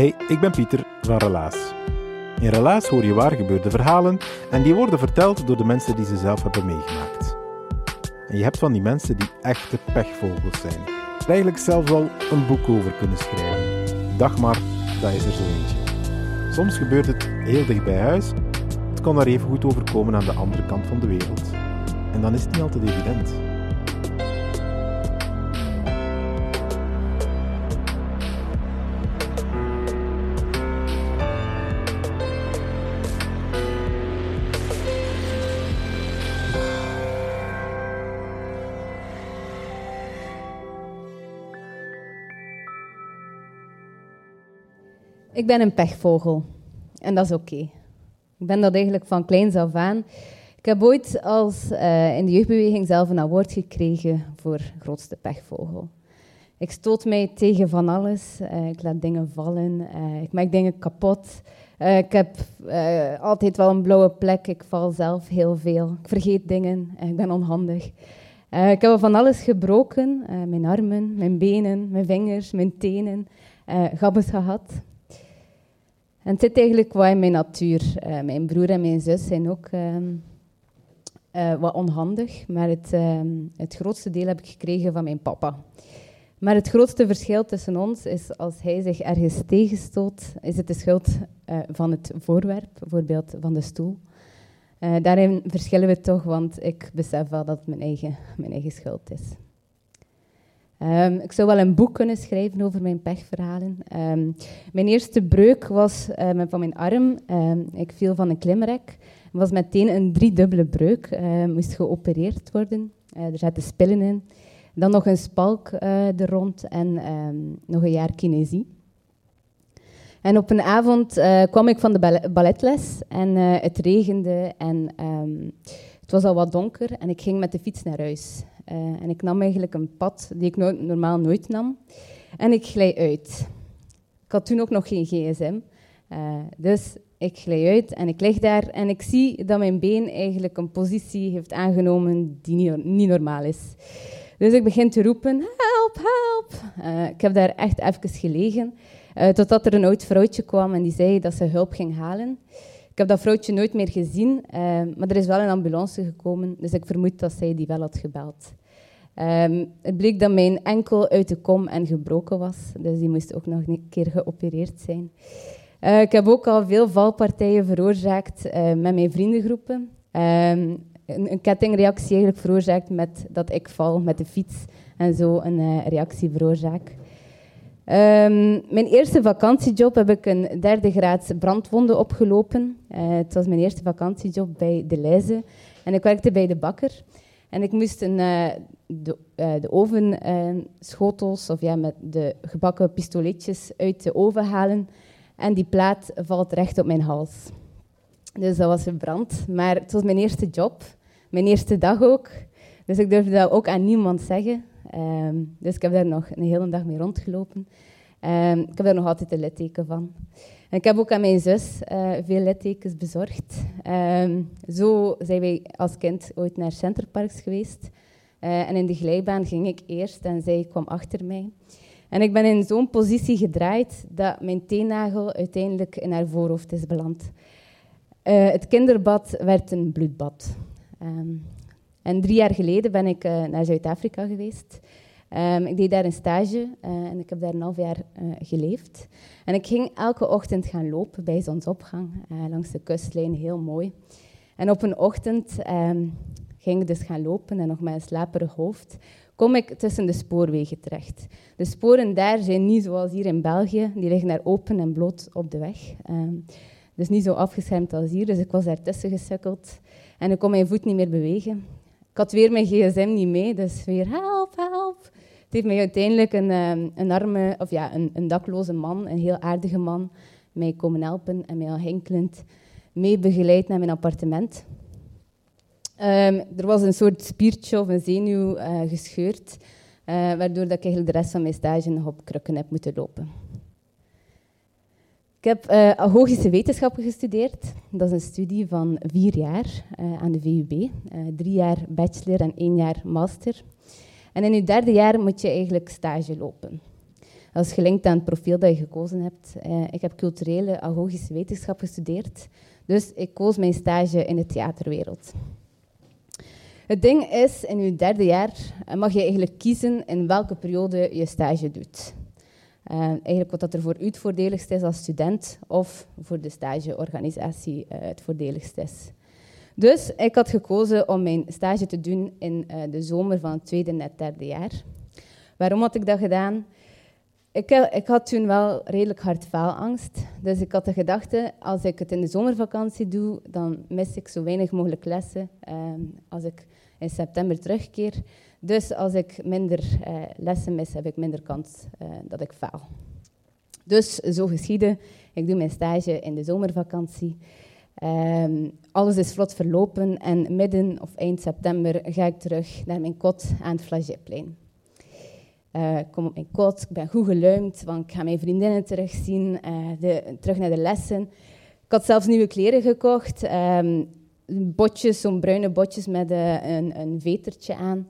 Hey, ik ben Pieter van Relaas. In Relaas hoor je waar gebeurde verhalen en die worden verteld door de mensen die ze zelf hebben meegemaakt. En je hebt van die mensen die echte pechvogels zijn. Eigenlijk zelfs al een boek over kunnen schrijven. Dag maar, dat is er zo eentje. Soms gebeurt het heel dicht bij huis. Het kan daar even goed overkomen aan de andere kant van de wereld. En dan is het niet altijd evident. Ik ben een pechvogel. En dat is oké. Ik ben dat eigenlijk van kleins af aan. Ik heb ooit als, uh, in de jeugdbeweging zelf een award gekregen voor grootste pechvogel. Ik stoot mij tegen van alles. Uh, ik laat dingen vallen. Uh, ik maak dingen kapot. ik heb altijd wel een blauwe plek. Ik val zelf heel veel. Ik vergeet dingen. ik ben onhandig. ik heb van alles gebroken. mijn armen, mijn benen, mijn vingers, mijn tenen. gabbes gehad. En het zit eigenlijk wat in mijn natuur. Uh, mijn broer en mijn zus zijn ook uh, uh, wat onhandig, maar het, ehm, het grootste deel heb ik gekregen van mijn papa. Maar het grootste verschil tussen ons is als hij zich ergens tegenstoot, is het de schuld eh, van het voorwerp, bijvoorbeeld van de stoel. daarin verschillen we toch, want ik besef wel dat het mijn eigen, mijn eigen schuld is. Um, ik zou wel een boek kunnen schrijven over mijn pechverhalen. Um, mijn eerste breuk was um, van mijn arm. ik viel van een klimrek. Het was meteen een driedubbele breuk. moest geopereerd worden. Uh, er zaten spillen in. Dan nog een spalk uh, er rond en nog een jaar kinesie. En op een avond uh, kwam ik van de balletles en het regende en het was al wat donker en ik ging met de fiets naar huis. Uh, en ik nam eigenlijk een pad die ik no normaal nooit nam. En ik glij uit. Ik had toen ook nog geen gsm. Uh, dus ik glij uit en ik lig daar en ik zie dat mijn been eigenlijk een positie heeft aangenomen die niet, niet normaal is. Dus ik begin te roepen, help, help. Uh, ik heb daar echt even gelegen, uh, totdat er een oud vrouwtje kwam en die zei dat ze hulp ging halen. Ik heb dat vrouwtje nooit meer gezien, maar er is wel een ambulance gekomen, dus ik vermoed dat zij die wel had gebeld. Um, het bleek dat mijn enkel uit de kom en gebroken was, dus die moest ook nog een keer geopereerd zijn. Uh, ik heb ook al veel valpartijen veroorzaakt uh, met mijn vriendengroepen. Um, een, kettingreactie eigenlijk veroorzaakt met dat ik val met de fiets en zo een uh, reactie veroorzaak. Um, mijn eerste vakantiejob heb ik een derde graad brandwonde opgelopen. het was mijn eerste vakantiejob bij De Leize en ik werkte bij de bakker. En ik moest een, uh, de, uh, de ovenschotels, uh, of ja, met de gebakken pistoletjes uit de oven halen. En die plaat valt recht op mijn hals. Dus dat was verbrand. Maar het was mijn eerste job, mijn eerste dag ook. Dus ik durfde dat ook aan niemand zeggen. Um, dus ik heb daar nog een hele dag mee rondgelopen. Um, ik heb daar nog altijd een litteken van. En ik heb ook aan mijn zus uh, veel littekens bezorgd. Um, zo zijn wij als kind ooit naar Centerparks geweest. Uh, en in de glijbaan ging ik eerst en zij kwam achter mij. En ik ben in zo'n positie gedraaid dat mijn teennagel uiteindelijk in haar voorhoofd is beland. Uh, het kinderbad werd een bloedbad. Um, en drie jaar geleden ben ik naar Zuid-Afrika geweest. Um, ik deed daar een stage uh, en ik heb daar een half jaar uh, geleefd. En ik ging elke ochtend gaan lopen bij zonsopgang uh, langs de kustlijn, heel mooi. En op een ochtend um, ging ik dus gaan lopen en nog met een slaperig hoofd, kom ik tussen de spoorwegen terecht. De sporen daar zijn niet zoals hier in België, die liggen daar open en bloot op de weg. Ehm, dus niet zo afgeschermd als hier, dus ik was daar tussen gesukkeld en ik kon mijn voet niet meer bewegen. Ik had weer mijn gsm niet mee, dus weer help, help. Het heeft mij uiteindelijk een, ehm, een arme, of ja, een, een dakloze man, een heel aardige man, mij komen helpen en mij al hinkelend mee begeleid naar mijn appartement. Um, er was een soort spiertje of een zenuw uh, gescheurd, uh, waardoor dat ik eigenlijk de rest van mijn stage nog op krukken heb moeten lopen. Ik heb uh, agogische wetenschappen gestudeerd. Dat is een studie van vier jaar aan de VUB. drie jaar bachelor en één jaar master. En in je derde jaar moet je eigenlijk stage lopen. Dat is gelinkt aan het profiel dat je gekozen hebt. ik heb culturele agogische wetenschap gestudeerd. Dus ik koos mijn stage in de theaterwereld. Het ding is, in je derde jaar eh, mag je eigenlijk kiezen in welke periode je stage doet. Uh, eigenlijk wat dat er voor u het voordeligst is als student of voor de stageorganisatie het voordeligst is. Dus ik had gekozen om mijn stage te doen in uh, de zomer van het tweede en derde jaar. Waarom had ik dat gedaan? Ik, ik, had toen wel redelijk hard faalangst. Dus ik had de gedachte, als ik het in de zomervakantie doe, dan mis ik zo weinig mogelijk lessen. Ehm, als ik in september terugkeer. Dus als ik minder uh, lessen mis, heb ik minder kans dat ik faal. Dus zo geschieden. Ik doe mijn stage in de zomervakantie. Um, alles is vlot verlopen en midden of eind september ga ik terug naar mijn kot aan het Flagetplein. Uh, ik kom op mijn kot, ik ben goed geluimd, want ik ga mijn vriendinnen terugzien, de, terug naar de lessen. Ik had zelfs nieuwe kleren gekocht. Um, botjes, zo'n bruine botjes met uh, een, een vetertje aan.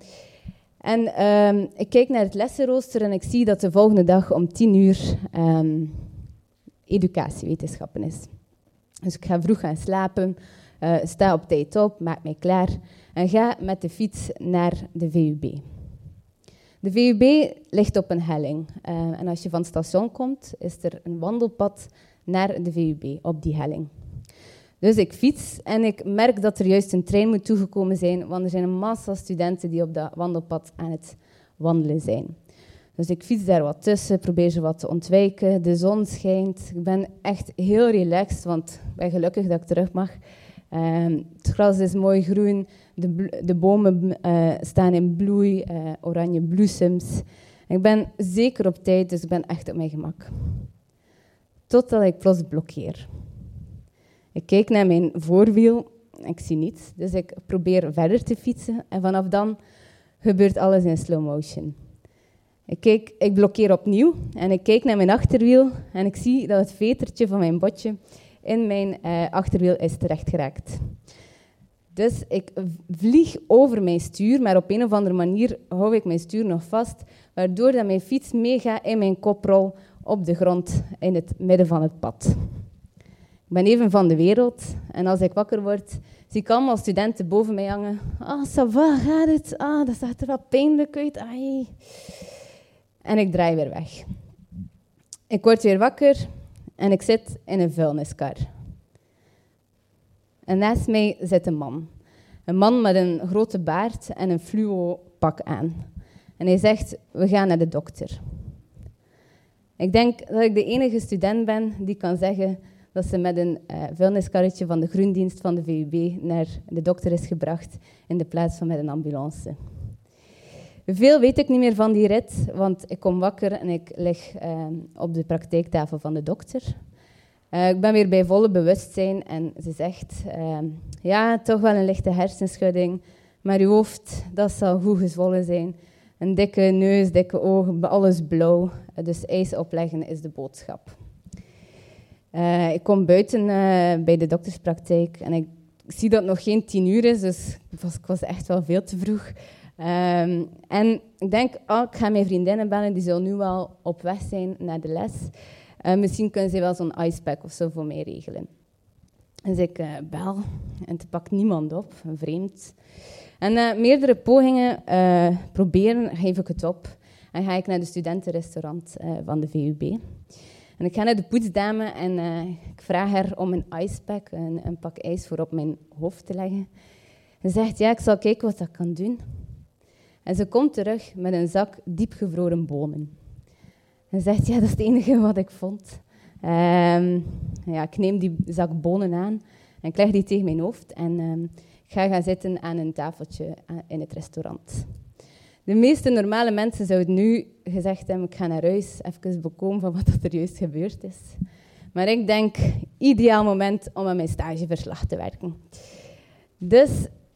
En um, ik kijk naar het lessenrooster en ik zie dat de volgende dag om tien uur um, educatiewetenschappen is. Dus ik ga vroeg gaan slapen, uh, sta op tijd op, maak mij klaar en ga met de fiets naar de VUB. De VUB ligt op een helling. Uh, en als je van het station komt, is er een wandelpad naar de VUB op die helling. Dus ik fiets en ik merk dat er juist een trein moet toegekomen zijn, want er zijn een massa studenten die op dat wandelpad aan het wandelen zijn. Dus ik fiets daar wat tussen, probeer ze wat te ontwijken. De zon schijnt. Ik ben echt heel relaxed, want ik ben gelukkig dat ik terug mag. Um, het gras is mooi groen, de, de bomen uh, staan in bloei, uh, oranje bloesems. Ik ben zeker op tijd, dus ik ben echt op mijn gemak. Totdat ik plots blokkeer. Ik kijk naar mijn voorwiel, ik zie niets, dus ik probeer verder te fietsen en vanaf dan gebeurt alles in slow motion. Ik, kijk, ik blokkeer opnieuw en ik kijk naar mijn achterwiel en ik zie dat het vetertje van mijn botje in mijn uh, achterwiel is terechtgeraakt. Dus ik vlieg over mijn stuur, maar op een of andere manier hou ik mijn stuur nog vast, waardoor dat mijn fiets meegaat in mijn koprol op de grond in het midden van het pad. Ik ben even van de wereld en als ik wakker word, zie ik allemaal studenten boven mij hangen. Ah, ça va, gaat het? Ah, dat zag er wat pijnlijk uit. Ai. En ik draai weer weg. Ik word weer wakker en ik zit in een vuilniskar. En naast mij zit een man. Een man met een grote baard en een fluo pak aan. En hij zegt, we gaan naar de dokter. Ik denk dat ik de enige student ben die kan zeggen dat ze met een uh, vuilniskarretje van de groendienst van de VUB naar de dokter is gebracht in de plaats van met een ambulance. Veel weet ik niet meer van die rit, want ik kom wakker en ik lig uh, op de praktijktafel van de dokter. Uh, ik ben weer bij volle bewustzijn en ze zegt, ehm, ja, toch wel een lichte hersenschudding, maar uw hoofd, dat zal goed gezwollen zijn. Een dikke neus, dikke ogen, alles blauw. dus ijs opleggen is de boodschap. Uh, ik kom buiten uh, bij de dokterspraktijk en ik zie dat het nog geen tien uur is, dus was, ik was echt wel veel te vroeg. Um, en ik denk, oh, ik ga mijn vriendinnen bellen, die zullen nu wel op weg zijn naar de les. Uh, misschien kunnen ze wel zo'n icepack of zo voor mij regelen. Dus ik bel en het pakt niemand op, vreemd. En meerdere pogingen proberen, geef ik het op. En ga ik naar de studentenrestaurant van de VUB. En ik ga naar de poetsdame en ik vraag haar om een icepack, een, een pak ijs voor op mijn hoofd te leggen. Ze zegt, ja, ik zal kijken wat dat kan doen. En ze komt terug met een zak diepgevroren bonen. En zegt, ja, dat is het enige wat ik vond. Um, ja, ik neem die zak bonen aan en ik leg die tegen mijn hoofd en ik ga gaan zitten aan een tafeltje eh, in het restaurant. De meeste normale mensen zouden nu gezegd hebben, ik ga naar huis, even bekomen van wat er juist gebeurd is. Maar ik denk, ideaal moment om aan mijn stageverslag te werken. Dus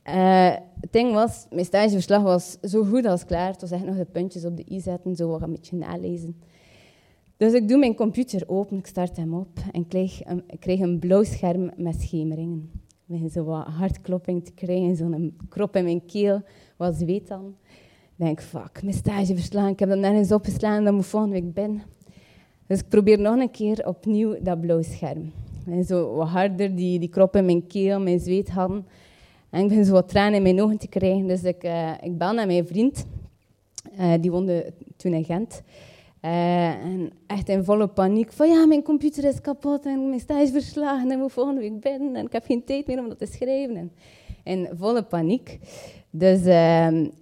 uh, het ding was, mijn stageverslag was zo goed als klaar. Het was echt nog de puntjes op de i zetten, zo wat een beetje nalezen. Dus ik doe mijn computer open, ik start hem op en kreeg een, blauw scherm met schemeringen. Ik begin zo wat hartklopping te krijgen, zo'n krop in mijn keel, wat zweet dan. Ik denk, fuck, mijn stage verslaan, ik heb dat nergens opgeslagen, dat moet volgende week binnen. Dus ik probeer nog een keer opnieuw dat blauw scherm. En zo wat harder, die, die krop in mijn keel, mijn zweet. En ik begin zo wat tranen in mijn ogen te krijgen. Dus ik, uh, ik bel naar mijn vriend, uh, die woonde toen in Gent. Uh, en echt in volle paniek. Van ja, mijn computer is kapot en mijn stage is verslagen en moet volgende week binnen. En ik heb geen tijd meer om dat te schrijven. En in volle paniek. Dus uh,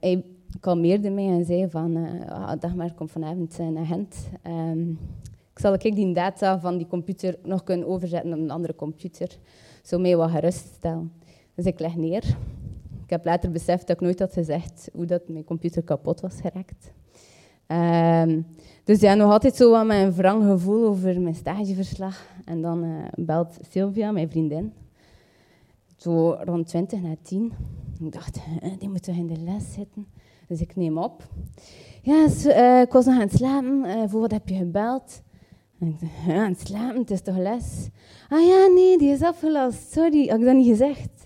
hij kalmeerde mij en zei van... Uh, dag maar, kom vanavond naar Gent. Um, ik zal ik die data van die computer nog kunnen overzetten op een andere computer. Zo mij wat geruststellen. Dus ik leg neer. Ik heb later beseft dat ik nooit had gezegd hoe dat mijn computer kapot was geraakt. Um, dus ja, nog altijd zo wat mijn wrang gevoel over mijn stageverslag. En dan uh, belt Sylvia, mijn vriendin, zo rond 20 na 10. Ik dacht, die moet toch in de les zitten? Dus ik neem op. Ja, uh, ik was nog aan het slapen. Uh, voor wat heb je gebeld? En ik dacht, aan het slapen, het is toch les? Ah ja, nee, die is afgelast. Sorry, had ik dat niet gezegd?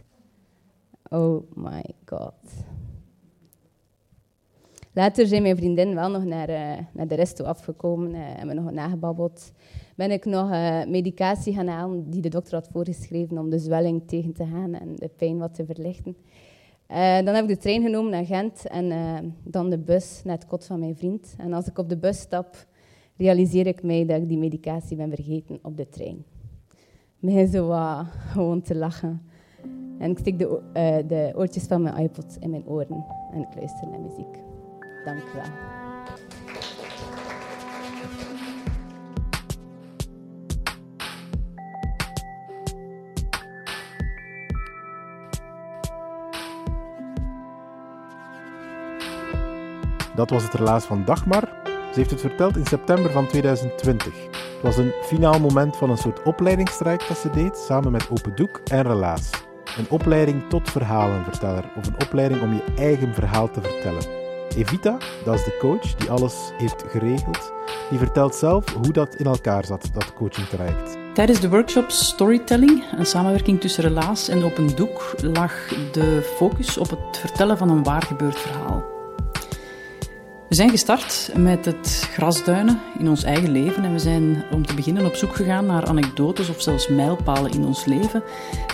Oh my god. Later zijn mijn vriendin wel nog naar, uh, naar de resto afgekomen uh, en we nog nagebabbeld. Ben ik nog uh, medicatie gaan halen die de dokter had voorgeschreven om de zwelling tegen te gaan en de pijn wat te verlichten. dan heb ik de trein genomen naar Gent en dan de bus naar het kot van mijn vriend. En als ik op de bus stap, realiseer ik mij dat ik die medicatie ben vergeten op de trein. Ik begin gewoon te lachen. En ik steek de, de oortjes van mijn iPod in mijn oren en ik luister naar muziek. Dank u wel. Dat was het relaas van Dagmar. Ze heeft het verteld in september van 2020. Het was een finaal moment van een soort opleidingstraject dat ze deed, samen met Open Doek en Relaas. Een opleiding tot verhalenverteller, of een opleiding om je eigen verhaal te vertellen. Evita, dat is de coach die alles heeft geregeld, die vertelt zelf hoe dat in elkaar zat, dat coachingtraject. Tijdens de workshop Storytelling, een samenwerking tussen Relaas en Open Doek, lag de focus op het vertellen van een waar gebeurd verhaal. We zijn gestart met het grasduinen in ons eigen leven en we zijn om te beginnen op zoek gegaan naar anekdotes of zelfs mijlpalen in ons leven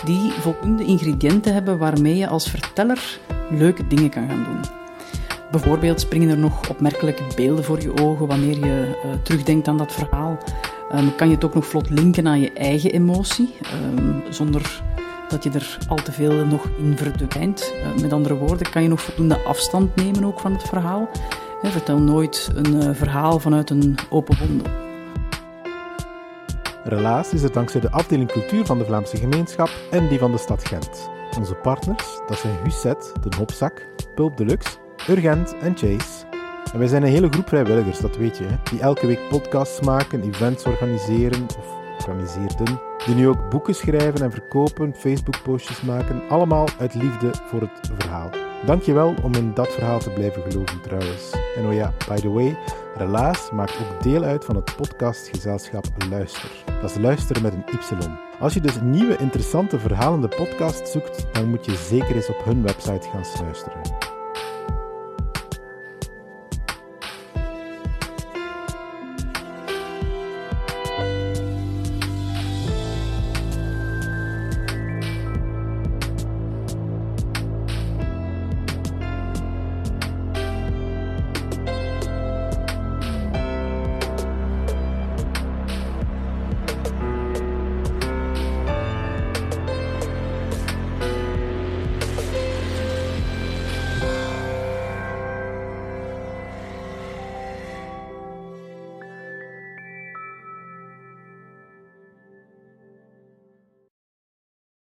die voldoende ingrediënten hebben waarmee je als verteller leuke dingen kan gaan doen. Bijvoorbeeld springen er nog opmerkelijke beelden voor je ogen wanneer je uh, terugdenkt aan dat verhaal. Um, kan je het ook nog vlot linken aan je eigen emotie, um, zonder dat je er al te veel nog in verdwijnt. Uh, met andere woorden, kan je nog voldoende afstand nemen ook van het verhaal. Vertel nooit een uh, verhaal vanuit een open wondel. Relaas is er dankzij de afdeling cultuur van de Vlaamse gemeenschap en die van de stad Gent. Onze partners, dat zijn Husset, De Hopzak, Pulp Deluxe Urgent en Chase. En wij zijn een hele groep vrijwilligers, dat weet je, hè, die elke week podcasts maken, events organiseren of organiseerden, die nu ook boeken schrijven en verkopen, Facebook-postjes maken, allemaal uit liefde voor het verhaal. Dankjewel om in dat verhaal te blijven geloven trouwens. En oh ja, by the way, Relaas maakt ook deel uit van het podcastgezelschap Luister. Dat is luisteren met een Y. Als je dus nieuwe interessante verhalende podcast zoekt, dan moet je zeker eens op hun website gaan luisteren.